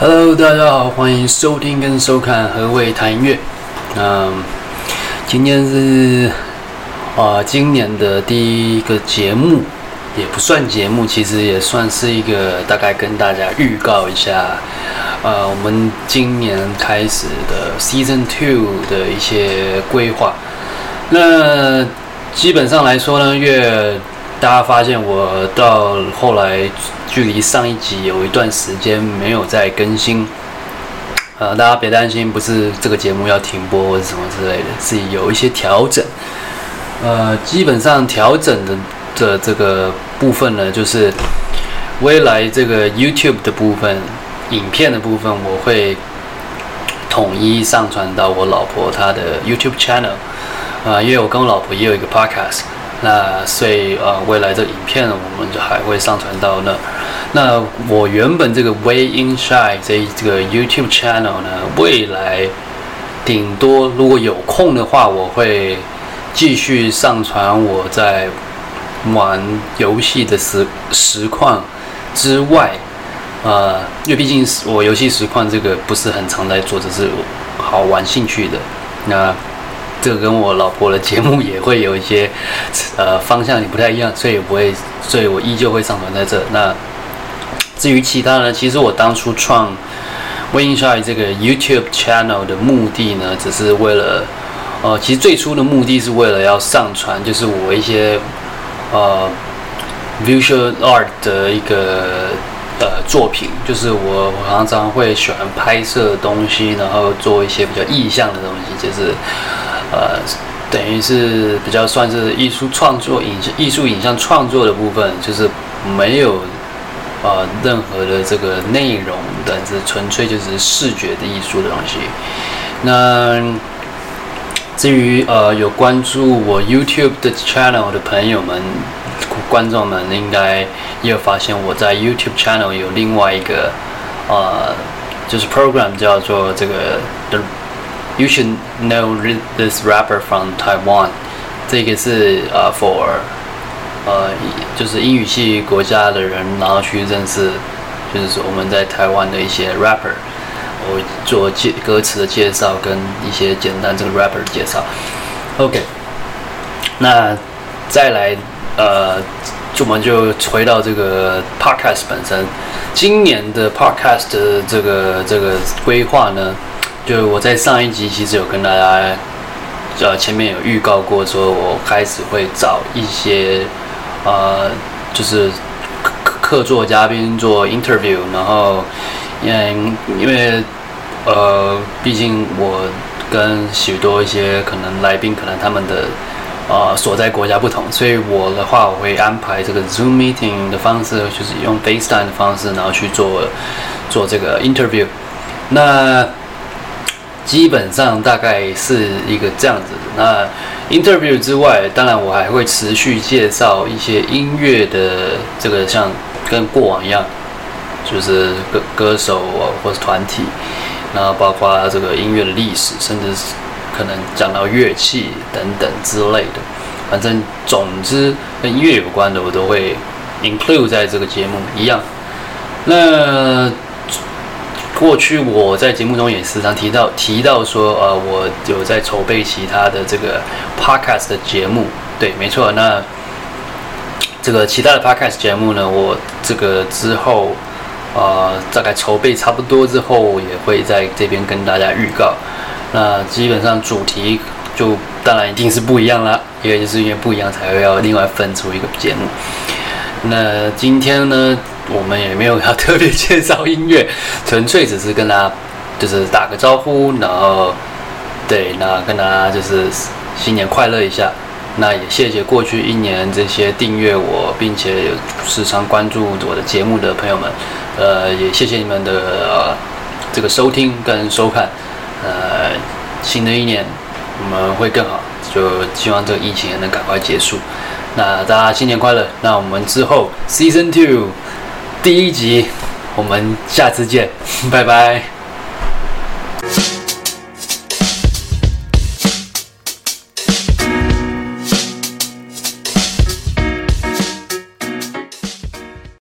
Hello，大家好，欢迎收听跟收看何谓谈音乐。嗯，今天是啊、今年的第一个节目，也不算节目，其实也算是一个大概跟大家预告一下，呃，我们今年开始的 Season Two 的一些规划。那基本上来说呢，越大家发现我到后来距离上一集有一段时间没有再更新，呃，大家别担心，不是这个节目要停播或者什么之类的，是有一些调整。呃，基本上调整的的这个部分呢，就是未来这个 YouTube 的部分，影片的部分，我会统一上传到我老婆她的 YouTube channel，啊、呃，因为我跟我老婆也有一个 Podcast。那所以呃，未来的影片呢，我们就还会上传到那。那我原本这个 Way Inside 这这个 YouTube channel 呢，未来顶多如果有空的话，我会继续上传我在玩游戏的实实况之外，呃，因为毕竟我游戏实况这个不是很常在做，只是好玩兴趣的。那这个跟我老婆的节目也会有一些，呃，方向也不太一样，所以不会，所以我依旧会上传在这。那至于其他呢，其实我当初创 Winshy 这个 YouTube channel 的目的呢，只是为了，呃，其实最初的目的是为了要上传，就是我一些呃 visual art 的一个呃作品，就是我常常会喜欢拍摄东西，然后做一些比较意象的东西，就是。呃，等于是比较算是艺术创作、影艺术影像创作的部分，就是没有呃任何的这个内容，但是纯粹就是视觉的艺术的东西。那至于呃有关注我 YouTube 的 channel 的朋友们、观众们，应该也有发现我在 YouTube channel 有另外一个呃就是 program 叫做这个的。You should know this rapper from Taiwan。这个是呃、uh,，for 呃，就是英语系国家的人，然后去认识，就是说我们在台湾的一些 rapper，我做介歌词的介绍跟一些简单这个 rapper 的介绍。OK，那再来呃，就我们就回到这个 podcast 本身，今年的 podcast 的这个这个规划呢？就我在上一集其实有跟大家，呃，前面有预告过，说我开始会找一些，呃，就是客客座嘉宾做 interview，然后，因为因为，呃，毕竟我跟许多一些可能来宾，可能他们的，呃，所在国家不同，所以我的话我会安排这个 Zoom meeting 的方式，就是用 FaceTime 的方式，然后去做做这个 interview，那。基本上大概是一个这样子的。那 interview 之外，当然我还会持续介绍一些音乐的这个，像跟过往一样，就是歌歌手或者团体，然后包括这个音乐的历史，甚至是可能讲到乐器等等之类的。反正总之跟音乐有关的，我都会 include 在这个节目一样。那。过去我在节目中也时常提到提到说，呃，我有在筹备其他的这个 podcast 的节目，对，没错。那这个其他的 podcast 节目呢，我这个之后，呃，大概筹备差不多之后，也会在这边跟大家预告。那基本上主题就当然一定是不一样啦，因为就是因为不一样才会要另外分出一个节目。那今天呢，我们也没有要特别介绍音乐，纯粹只是跟大家就是打个招呼，然后对，那跟大家就是新年快乐一下。那也谢谢过去一年这些订阅我并且有时常关注我的节目的朋友们，呃，也谢谢你们的这个收听跟收看。呃，新的一年我们会更好，就希望这个疫情也能赶快结束。那大家新年快乐！那我们之后 Season Two 第一集，我们下次见，拜拜。